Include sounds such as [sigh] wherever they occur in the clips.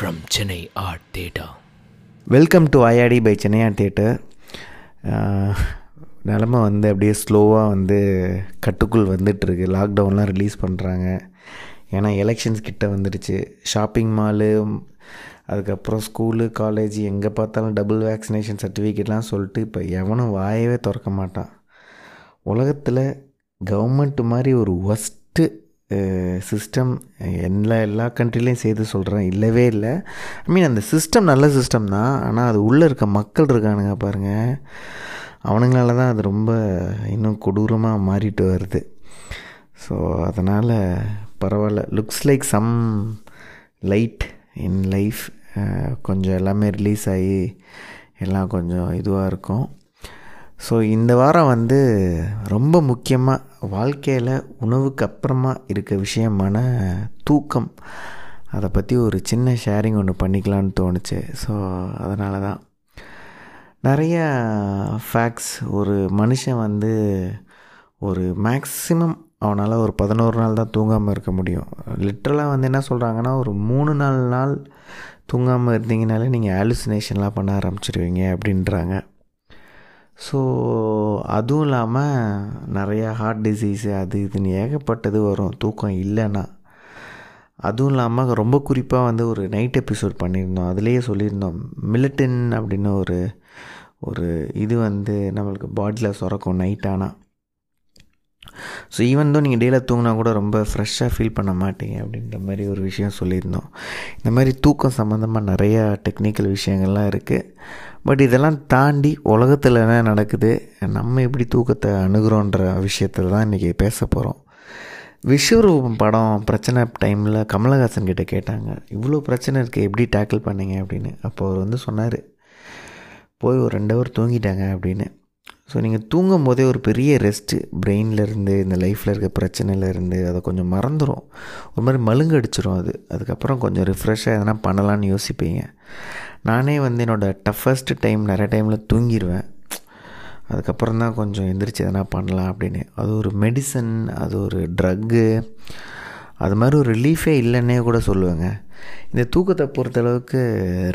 From Chennai art theatre welcome to IAT by Chennai art theatre நிலமை வந்து அப்படியே ஸ்லோவாக வந்து கட்டுக்குள் வந்துட்டுருக்கு. லாக்டவுன்லாம் ரிலீஸ் பண்ணுறாங்க ஏன்னா எலெக்ஷன்ஸ் கிட்ட வந்துடுச்சு. ஷாப்பிங் மாலு அதுக்கப்புறம் ஸ்கூலு காலேஜ் எங்கே பார்த்தாலும் டபுள் வேக்சினேஷன் சர்டிஃபிகேட்லாம் சொல்லிட்டு இப்போ எவனும் வாயவே திறக்க மாட்டான். உலகத்தில் கவர்மெண்ட் மாதிரி ஒரு ஒஸ்ட்டு சிஸ்டம் எல்லா எல்லா கண்ட்ரிலையும் சேர்த்து சொல்கிறேன் இல்லவே இல்லை. ஐ மீன் அந்த சிஸ்டம் நல்ல சிஸ்டம் தான். ஆனால் அது உள்ளே இருக்க மக்கள் இருக்கானுங்க பாருங்கள் அவனுங்களால தான் அது ரொம்ப இன்னும் கொடூரமாக மாறிட்டு வருது. ஸோ அதனால் பரவாயில்ல. Looks like some light in life கொஞ்சம் எல்லாமே ரிலீஸ் ஆகி எல்லாம் கொஞ்சம் இதுவாக இருக்கும். ஸோ இந்த வாரம் வந்து ரொம்ப முக்கியமாக வாழ்க்கையில் உணவுக்கு அப்புறமா இருக்க விஷயமான தூக்கம். அதை பற்றி ஒரு சின்ன ஷேரிங் ஒன்று பண்ணிக்கலான்னு தோணுச்சு. ஸோ அதனால தான் நிறைய ஃபேக்ட்ஸ் ஒரு மனுஷன் வந்து ஒரு மேக்ஸிமம் அவனால் ஒரு பதினோரு நாள் தான் தூங்காமல் இருக்க முடியும். லிட்ரலாக வந்து என்ன சொல்கிறாங்கன்னா ஒரு மூணு நாலு நாள் தூங்காமல் இருந்தீங்கனாலே நீங்கள் ஆலுசினேஷன்லாம் பண்ண ஆரம்பிச்சிருவீங்க அப்படின்றாங்க. ஸோ அதுவும் இல்லாமல் நிறையா ஹார்ட் டிசீஸு அது இதுன்னு ஏகப்பட்டது வரும். தூக்கம் இல்லைன்னா. அதுவும் இல்லாமல் ரொம்ப குறிப்பாக வந்து ஒரு நைட் எபிசோட் பண்ணியிருந்தோம். அதுலேயே சொல்லியிருந்தோம். மிலிட்டின் அப்படின்னு ஒரு ஒரு இது வந்து நம்மளுக்கு பாடியில் சுரக்கும் நைட் ஆனால் ஸோ ஈவன் தான் நீங்கள் டெய்லியாக தூங்கினா கூட ரொம்ப ஃப்ரெஷ்ஷாக ஃபீல் பண்ண மாட்டீங்க அப்படின்ற மாதிரி ஒரு விஷயம் சொல்லியிருந்தோம். இந்த மாதிரி தூக்கம் சம்மந்தமாக நிறையா டெக்னிக்கல் விஷயங்கள்லாம் இருக்குது பட் இதெல்லாம் தாண்டி உலகத்தில் என்ன நடக்குது? நம்ம எப்படி தூக்கத்தை அணுகிறோன்ற விஷயத்தில் தான் இன்றைக்கி பேச போகிறோம் விஸ்வரூபம் படம் பிரச்சனை டைமில் கமலஹாசன் கிட்டே கேட்டாங்க. இவ்வளோ பிரச்சனை இருக்குது எப்படி டேக்கிள் பண்ணீங்க? அப்படின்னு. அப்போ அவர் வந்து சொன்னார் போய் ஒரு ரெண்டு ஹவர் தூங்கிட்டாங்க அப்படின்னு. ஸோ நீங்கள் தூங்கும் போதே ஒரு பெரிய ரெஸ்ட்டு பிரெயின்லேருந்து இந்த லைஃப்பில் இருக்க பிரச்சனையிலேருந்து அதை கொஞ்சம் மறந்துடும் ஒரு மாதிரி மழுங்கு அடிச்சிடும் அது. அதுக்கப்புறம் கொஞ்சம் ரிஃப்ரெஷ்ஷாக எதனா பண்ணலான்னு யோசிப்பீங்க. நானே வந்து என்னோடய டஃபஸ்ட்டு டைம் நிறைய டைமில் தூங்கிடுவேன் அதுக்கப்புறம் தான் கொஞ்சம் எந்திரிச்சு எதனா பண்ணலாம் அப்படின்னு. அது ஒரு மெடிசன் அது ஒரு ட்ரக்கு அது மாதிரி ஒரு ரிலீஃபே இல்லைன்னே கூட சொல்லுவேங்க. இந்த தூக்கத்தை பொறுத்தளவுக்கு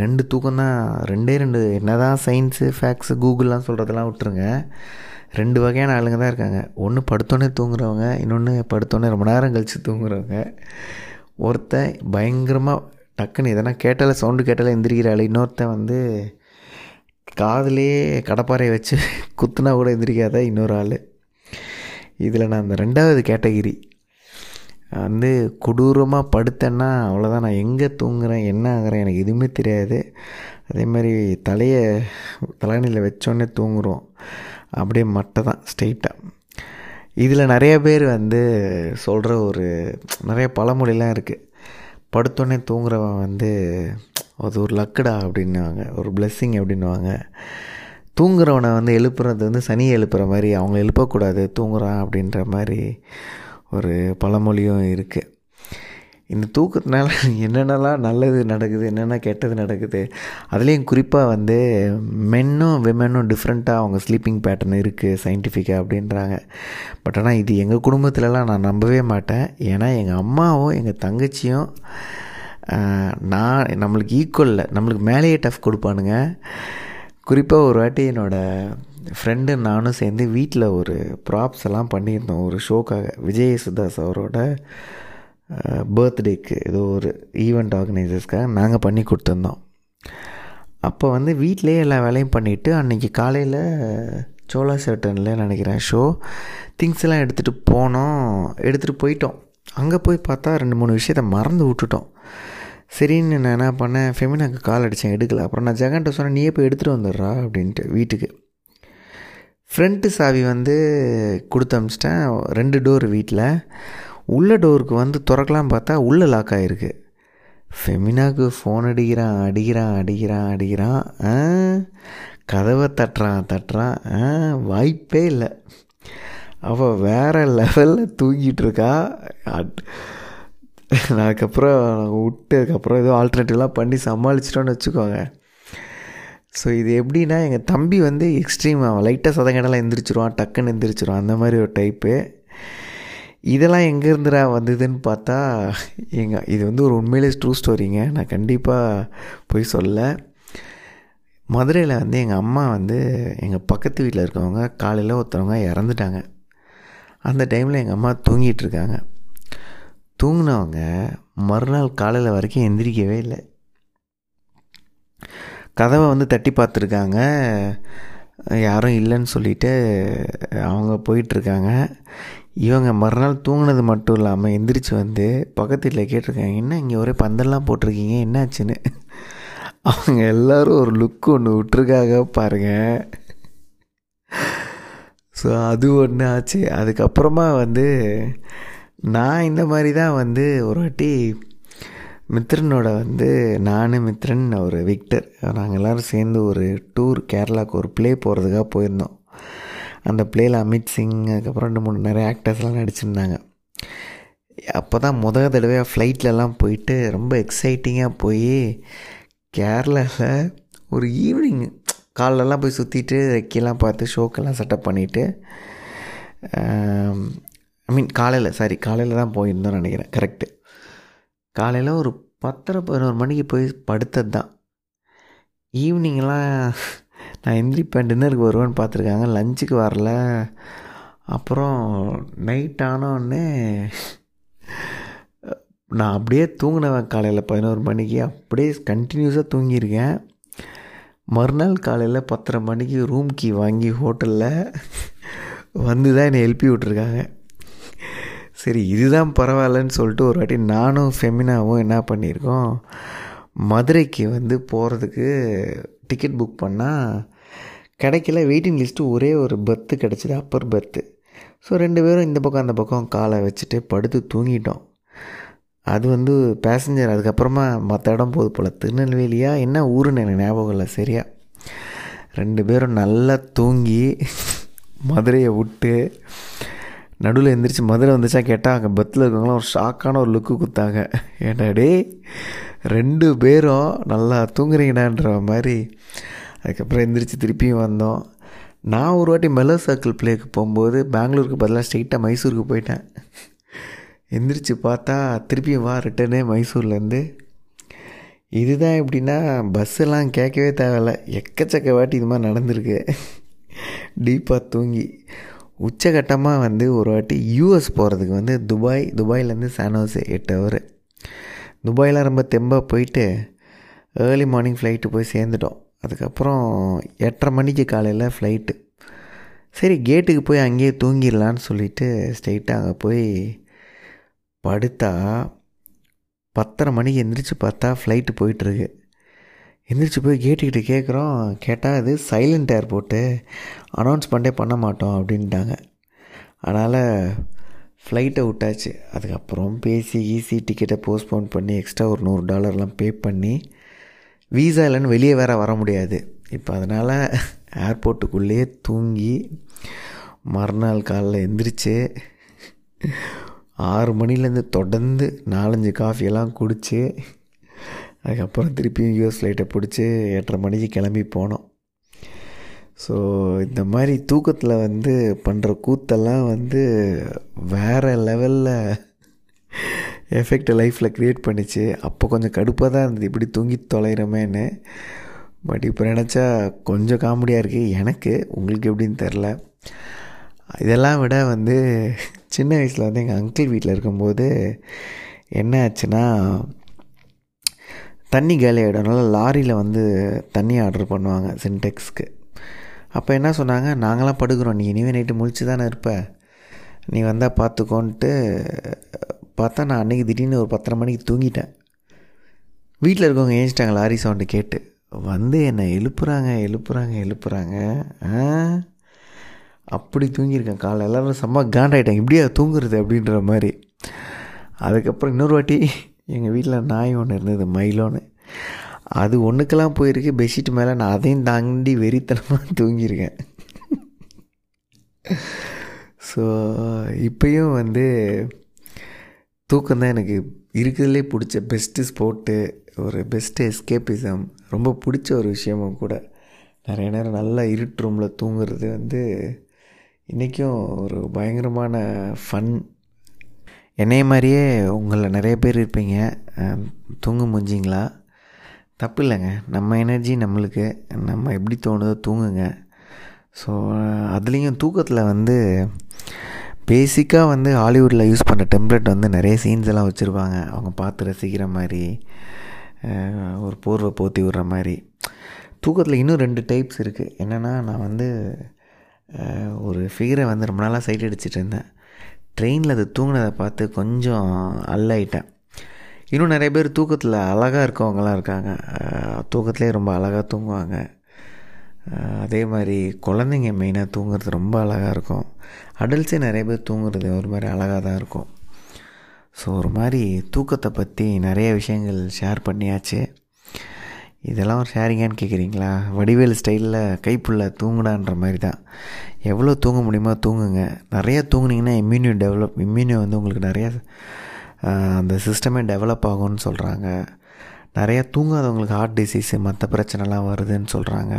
ரெண்டு தூக்கம் தான் ரெண்டே ரெண்டு. என்ன தான் சயின்ஸு ஃபேக்ஸு கூகுள்லாம் சொல்கிறதெல்லாம் விட்டுருங்க. ரெண்டு வகையான ஆளுங்க தான் இருக்காங்க. ஒன்று படுத்தோன்னே தூங்குறவங்க இன்னொன்று படுத்தோன்னே ரொம்ப நேரம் கழித்து தூங்குறவங்க. ஒருத்தன் பயங்கரமாக டக்குன்னு எதனா கேட்டாலே சவுண்டு கேட்டாலே எந்திரிக்கிற ஆள் இன்னொருத்தன் வந்து காதலே கடப்பாறை வச்சு குத்துனா கூட எந்திரிக்காத இன்னொரு ஆள். இதில் நான் அந்த ரெண்டாவது கேட்டகிரி வந்து கொடூரமாக படுத்தேன்னா அவ்வளோதான் நான் எங்கே தூங்குறேன் என்ன ஆகிறேன் எனக்கு எதுவுமே தெரியாது. அதே மாதிரி தலையை தலைநியில் வச்சோடனே தூங்குறோம். அப்படியே மட்டை தான் ஸ்ட்ரெயிட்டாக இதில் நிறைய பேர் வந்து சொல்கிற ஒரு நிறைய பழமொழிலாம் இருக்குது படுத்தோடனே தூங்குறவன் வந்து அது ஒரு லக்குடா அப்படின்னுவாங்க. ஒரு பிளெஸ்ஸிங் அப்படின்வாங்க தூங்குறவனை வந்து எழுப்புறது வந்து சனியை எழுப்புற மாதிரி அவங்கள எழுப்பக்கூடாது தூங்குறான் அப்படின்ற மாதிரி ஒரு பழமொழியும் இருக்குது இந்த தூக்கத்தினால [laughs] என்னென்னலாம் நல்லது நடக்குது என்னென்ன கெட்டது நடக்குது அதுலேயும் குறிப்பாக வந்து மென்னும் விமென்னும் டிஃப்ரெண்ட்டாக அவங்க ஸ்லீப்பிங் பேட்டர்ன் இருக்குது சயின்டிஃபிக்காக அப்படின்றாங்க. பட் ஆனால் இது எங்கள் குடும்பத்துலலாம் நான் நம்பவே மாட்டேன். ஏன்னா எங்கள் அம்மாவும் எங்கள் தங்கச்சியும் நான் நம்மளுக்கு ஈக்குவலில் நம்மளுக்கு மேலேயே டஃப் கொடுப்பானுங்க. குறிப்பாக ஒரு வாட்டி என்னோடய ஃப்ரெண்டு நானும் சேர்ந்து வீட்டில் ஒரு ப்ராப்ஸ் எல்லாம் பண்ணியிருந்தோம். ஒரு ஷோக்காக விஜய் சுதாஸ் அவரோட பர்த்டேக்கு ஏதோ ஒரு ஈவெண்ட் ஆர்கனைசர்ஸ்க்காக நாங்கள் பண்ணி கொடுத்துருந்தோம். அப்போ வந்து வீட்டிலே எல்லா வேலையும் பண்ணிவிட்டு அன்றைக்கி காலையில் சோலா சர்டனில் நினைக்கிறேன் ஷோ திங்ஸ் எல்லாம் எடுத்துகிட்டு போனோம். எடுத்துகிட்டு போயிட்டோம். அங்கே போய் பார்த்தா ரெண்டு மூணு விஷயத்த மறந்து விட்டுட்டோம். சரின்னு நான் என்ன பண்ணேன் ஃபெமினாக்கு கால் அடித்தேன் எடுக்கல. அப்புறம் நான் ஜெகன்ட்ட சொன்னேன் நீயே போய் எடுத்துகிட்டு வந்துடுறா அப்படின்ட்டு வீட்டுக்கு. ஃப்ரண்ட்டு சாவி வந்து கொடுத்து அமிச்சிட்டேன். ரெண்டு டோர் வீட்டில் உள்ள டோருக்கு வந்து திறக்கலாம் பார்த்தா உள்ளே லாக் ஆகிருக்கு ஃபெமினாவுக்கு ஃபோன் அடிக்கிறான் அடிக்கிறான் அடிக்கிறான் அடிக்கிறான். கதவை தட்டுறான் தட்டுறான். வாய்ப்பே இல்லை. அவள் வேறு லெவலில் தூங்கிட்டு இருக்கா. அதுக்கப்புறம் விட்டதுக்கப்புறம் ஏதோ ஆல்டர்னேட்டிவ்லாம் பண்ணி சமாளிச்சிட்டோன்னு வச்சுக்கோங்க. ஸோ இது எப்படின்னா எங்கள் தம்பி வந்து எக்ஸ்ட்ரீம் அவன் லைட்டாக சதங்கடெல்லாம் எந்திரிச்சிருவான் டக்குன்னு எந்திரிச்சிருவான். அந்த மாதிரி ஒரு டைப்பு இதெல்லாம் எங்கேருந்துடா வந்ததுன்னு பார்த்தா எங்கள் இது வந்து ஒரு உண்மையிலே ட்ரூ ஸ்டோரிங்க நான் கண்டிப்பாக போய் சொல்ல. மதுரையில் வந்து எங்கள் அம்மா வந்து எங்கள் பக்கத்து வீட்டில் இருக்கவங்க காலையில் ஒருத்தவங்க இறந்துட்டாங்க. அந்த டைமில் எங்கள் அம்மா தூங்கிட்டு இருக்காங்க. தூங்கினவங்க மறுநாள் காலையில் வரைக்கும் எந்திரிக்கவே இல்லை. கதவை வந்து தட்டி பார்த்துருக்காங்க. யாரும் இல்லைன்னு சொல்லிட்டு அவங்க போயிட்டுருக்காங்க. இவங்க மறுநாள் தூங்கினது மட்டும் இல்லாமல் எந்திரிச்சு வந்து பக்கத்து வீட்டில் கேட்டிருக்காங்க என்ன இங்கே ஒரே பந்தல்லாம் போட்டிருக்கீங்க? என்னாச்சுன்னு? அவங்க எல்லோரும் ஒரு லுக் ஒன்று விட்டுருக்காங்க பாருங்கள் ஸோ அது ஒன்று ஆச்சு. அதுக்கப்புறமா வந்து நான் இந்த மாதிரி தான் வந்து ஒரு வாட்டி மித்ரனோட வந்து நான் மித்ரன் ஒரு விக்டர் நாங்கள் எல்லோரும் சேர்ந்து ஒரு டூர் கேரளாவுக்கு ஒரு ப்ளே போகிறதுக்காக போயிருந்தோம். அந்த ப்ளேயில் அமித் சிங் அதுக்கப்புறம் ரெண்டு மூணு நிறைய ஆக்டர்ஸ்லாம் நடிச்சிருந்தாங்க. அப்போ தான் முத தடவையாக ஃப்ளைட்லலாம் போயிட்டு ரொம்ப எக்ஸைட்டிங்காக போய் கேரளாவில் ஒரு ஈவினிங் காலெலாம் போய் சுற்றிட்டு ரெக்கெல்லாம் பார்த்து ஷோக்கெல்லாம் செட்டப் பண்ணிவிட்டு ஐ மீன் காலையில் சாரி காலையில் தான் போயிருந்தோம்னு நினைக்கிறேன் கரெக்டு காலையில் ஒரு பத்தரை பதினோரு மணிக்கு போய் படுத்தது தான் ஈவினிங்லாம் நான் எந்திரிப்பேன் டின்னருக்கு வருவேன்னு பார்த்துருக்காங்க. லஞ்சுக்கு வரல. அப்புறம் நைட் ஆனோடனே நான் அப்படியே தூங்கினேன் காலையில் பதினோரு மணிக்கு. அப்படியே கண்டினியூஸாக தூங்கியிருக்கேன். மறுநாள் காலையில் பத்தரை மணிக்கு ரூம் கீ வாங்கி ஹோட்டலில் வந்து தான் என்னை எழுப்பி விட்ருக்காங்க சரி இதுதான் பரவாயில்லன்னு சொல்லிட்டு ஒரு வாட்டி நானும் ஃபெமினாவும் என்ன பண்ணியிருக்கோம் மதுரைக்கு வந்து போகிறதுக்கு டிக்கெட் புக் பண்ணால் கிடைக்கல வெயிட்டிங் லிஸ்ட்டு ஒரே ஒரு பர்த்து கிடச்சிது அப்பர் பர்த்து ஸோ ரெண்டு பேரும் இந்த பக்கம் அந்த பக்கம் காலை வச்சுட்டு படுத்து தூங்கிட்டோம். அது வந்து பேசஞ்சர் அதுக்கப்புறமா மற்ற இடம் போது போல் திருநெல்வேலியா என்ன ஊருன்னு எனக்கு ஞாபகம் இல்லை சரியா? ரெண்டு பேரும் நல்லா தூங்கி மதுரையை விட்டு நடுவில் எந்திரிச்சு மதுரை வந்துச்சா கேட்டால் அங்கே பத்தில் இருக்கவங்களாம் ஒரு ஷாக்கான ஒரு லுக்கு கொடுத்தாங்க. ஏன்னாடி டே ரெண்டு பேரும் நல்லா தூங்குறீங்கடான்ற மாதிரி. அதுக்கப்புறம் எந்திரிச்சு திருப்பியும் வந்தோம். நான் ஒரு வாட்டி மெலோ சர்க்கிள் பிளேக்கு போகும்போது பெங்களூருக்கு பதிலாக ஸ்ட்ரெயிட்டாக மைசூருக்கு போயிட்டேன். எந்திரிச்சு பார்த்தா திருப்பியும் வா ரிட்டனே மைசூர்லேருந்து இதுதான் எப்படின்னா பஸ்ஸெல்லாம் கேட்கவே தேவையில்ல. எக்கச்சக்க வாட்டி இது மாதிரி நடந்திருக்கு. [laughs] டீப்பாக தூங்கி. உச்சகட்டமாக வந்து ஒரு வாட்டி யூஎஸ் போகிறதுக்கு வந்து துபாய் துபாயிலேருந்து சானோஸ் எட்டு ஹவர் துபாயில் ரொம்ப தெம்பாக போயிட்டு ஏர்லி மார்னிங் ஃப்ளைட்டு போய் சேர்ந்துட்டோம். அதுக்கப்புறம் எட்டரை மணிக்கு காலையில் ஃப்ளைட்டு சரி கேட்டுக்கு போய் அங்கேயே தூங்கிடலான்னு சொல்லிவிட்டு ஸ்ட்ரெயிட்டாக அங்கே போய் படுத்தா பத்தரை மணிக்கு எந்திரிச்சு பார்த்தா ஃப்ளைட்டு போயிட்டுருக்கு எந்திரிச்சு போய் கேட்டுக்கிட்டு கேட்குறோம் கேட்டால் இது சைலண்ட் ஏர்போர்ட்டு அனௌன்ஸ் பண்ணே பண்ண மாட்டோம் அப்படின்ட்டாங்க. அதனால் ஃப்ளைட்டை விட்டாச்சு. அதுக்கப்புறம் பேசி ஈஸி டிக்கெட்டை போஸ்ட்போன் பண்ணி எக்ஸ்ட்ரா ஒரு நூறு டாலர்லாம் பே பண்ணி வீசா இல்லைன்னு வெளியே வேற வர முடியாது. இப்போ அதனால் ஏர்போர்ட்டுக்குள்ளேயே தூங்கி மறுநாள் காலைல எந்திரிச்சு ஆறு மணிலேருந்து தொடர்ந்து நாலஞ்சு காஃபியெல்லாம் குடித்து அதுக்கப்புறம் திருப்பியும் யூஎஸ் ஃப்ளைட்டை பிடிச்சி எட்டரை மணிக்கு கிளம்பி போனோம். ஸோ இந்த மாதிரி தூக்கத்தில் வந்து பண்ணுற கூத்தெல்லாம் வந்து வேறு லெவலில் எஃபெக்டை லைஃப்பில் க்ரியேட் பண்ணிச்சு. அப்போ கொஞ்சம் கடுப்பாக தான் இருந்தது. இப்படி தூங்கி தொலைகிறோமேன்னு பட் இப்போ நினச்சா கொஞ்சம் காமெடியாக இருக்குது எனக்கு உங்களுக்கு எப்படின்னு தெரில இதெல்லாம் விட வந்து சின்ன வயசில் வந்து எங்கள் அங்கிள் வீட்டில் இருக்கும்போது என்ன ஆச்சுன்னா தண்ணி காலி லாரியில் வந்து தண்ணி ஆர்டர் பண்ணுவாங்க சின்டெக்ஸ்க்கு. அப்போ என்ன சொன்னாங்க? நாங்களாம் படுக்கிறோம். நீ இனிமே நைட்டு முழிச்சு தானே இருப்ப. நீ வந்தால் பார்த்துக்கோன்ட்டு பார்த்தா நான் அன்றைக்கி திடீர்னு ஒரு பத்தரை மணிக்கு தூங்கிட்டேன். வீட்டில் இருக்கவங்க ஏஞ்சிட்டாங்க லாரி சவுண்டு கேட்டு. வந்து என்னை எழுப்புறாங்க எழுப்புறாங்க எழுப்புறாங்க. அப்படி தூங்கியிருக்கேன். காலை எல்லோரும் செம்ம காண்டாயிட்டேன் இப்படியா தூங்குறது? அப்படின்ற மாதிரி. அதுக்கப்புறம் இன்னொரு வாட்டி எங்கள் வீட்டில் நாய் ஒன்று இருந்தது மயிலோன்னு. அது ஒன்றுக்கெல்லாம் போயிருக்கு பெட்ஷீட் மேலே நான் அதையும் தாண்டி வெறித்தனமாக [laughs] தூங்கியிருக்கேன். ஸோ இப்போயும் வந்து தூக்கம் தான் எனக்கு இருக்கிறதுலே பிடிச்ச பெஸ்ட்டு ஸ்போர்ட்டு ஒரு பெஸ்ட்டு எஸ்கேப்பிசம் ரொம்ப பிடிச்ச ஒரு விஷயமும் கூட. நிறைய நேரம் நல்லா இருட்டு ரூமில் தூங்குறது வந்து இன்றைக்கும் ஒரு பயங்கரமான ஃபன் என்னைய மாதிரியே உங்களில் நிறைய பேர் இருப்பீங்க. தூங்க முடிஞ்சிங்களா தப்பு இல்லைங்க நம்ம எனர்ஜி நம்மளுக்கு. நம்ம எப்படி தோணுதோ தூங்குங்க. ஸோ அதுலேயும் தூக்கத்தில் வந்து பேசிக்காக வந்து ஹாலிவுட்டில் யூஸ் பண்ணுற டெம்ப்ளேட் வந்து நிறைய சீன்ஸ் எல்லாம் வச்சுருப்பாங்க. அவங்க பார்த்து ரசிக்கிற மாதிரி ஒரு போர்வை போத்தி விடுற மாதிரி. தூக்கத்தில் இன்னும் ரெண்டு டைப்ஸ் இருக்குது என்னென்னா நான் வந்து ஒரு ஃபிகரை வந்து ரொம்ப நாளாக சைட் அடிச்சிட்டு இருந்தேன். ட்ரெயினில் அது தூங்கினதை பார்த்து கொஞ்சம் அல்லாயிட்டேன் இன்னும் நிறைய பேர் தூக்கத்தில் அழகாக இருக்கவங்களாம் இருக்காங்க. தூக்கத்துலேயே ரொம்ப அழகாக தூங்குவாங்க. அதே மாதிரி குழந்தைங்க மெயினாக தூங்குறது ரொம்ப அழகாக இருக்கும். அடல்ஸே நிறைய பேர் தூங்குறது ஒரு மாதிரி அழகாக தான் இருக்கும். ஸோ ஒரு மாதிரி தூக்கத்தை பற்றி நிறைய விஷயங்கள் ஷேர் பண்ணியாச்சு. இதெல்லாம் ஒரு ஷேரிங்கான்னு கேட்குறீங்களா வடிவேல் ஸ்டைலில் கைப்புள்ள தூங்குடான்ற மாதிரி தான் எவ்வளோ தூங்க முடியுமோ தூங்குங்க. நிறைய தூங்குனீங்கன்னா இம்யூனியோ டெவலப் இம்யூனியோ வந்து உங்களுக்கு நிறையா அந்த சிஸ்டமே டெவலப் ஆகும்னு சொல்கிறாங்க நிறையா தூங்காதவங்களுக்கு ஹார்ட் டிசீஸு மற்ற பிரச்சனைலாம் வருதுன்னு சொல்கிறாங்க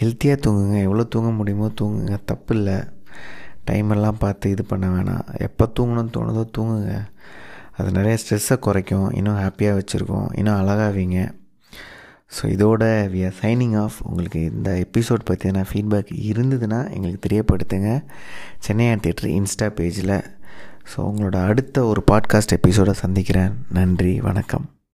ஹெல்த்தியாக தூங்குங்க. எவ்வளோ தூங்க முடியுமோ தூங்குங்க. தப்பு இல்லை. டைமெல்லாம் பார்த்து இது பண்ண வேணாம். எப்போ தூங்கணும்னு தோணுதோ தூங்குங்க. அது நிறைய ஸ்ட்ரெஸ்ஸை குறைக்கும். இன்னும் ஹாப்பியாக வச்சுருக்கோம். இன்னும் அழகாவீங்க ஸோ இதோட வி ஆர் சைனிங் ஆஃப் உங்களுக்கு இந்த எபிசோட் பற்றின ஃபீட்பேக் இருந்ததுன்னா எங்களுக்கு தெரியப்படுத்துங்க. சென்னையான் தேட்டர் இன்ஸ்டா பேஜில் ஸோ உங்களோட அடுத்த ஒரு பாட்காஸ்ட் எபிசோடை சந்திக்கிறேன். நன்றி வணக்கம்.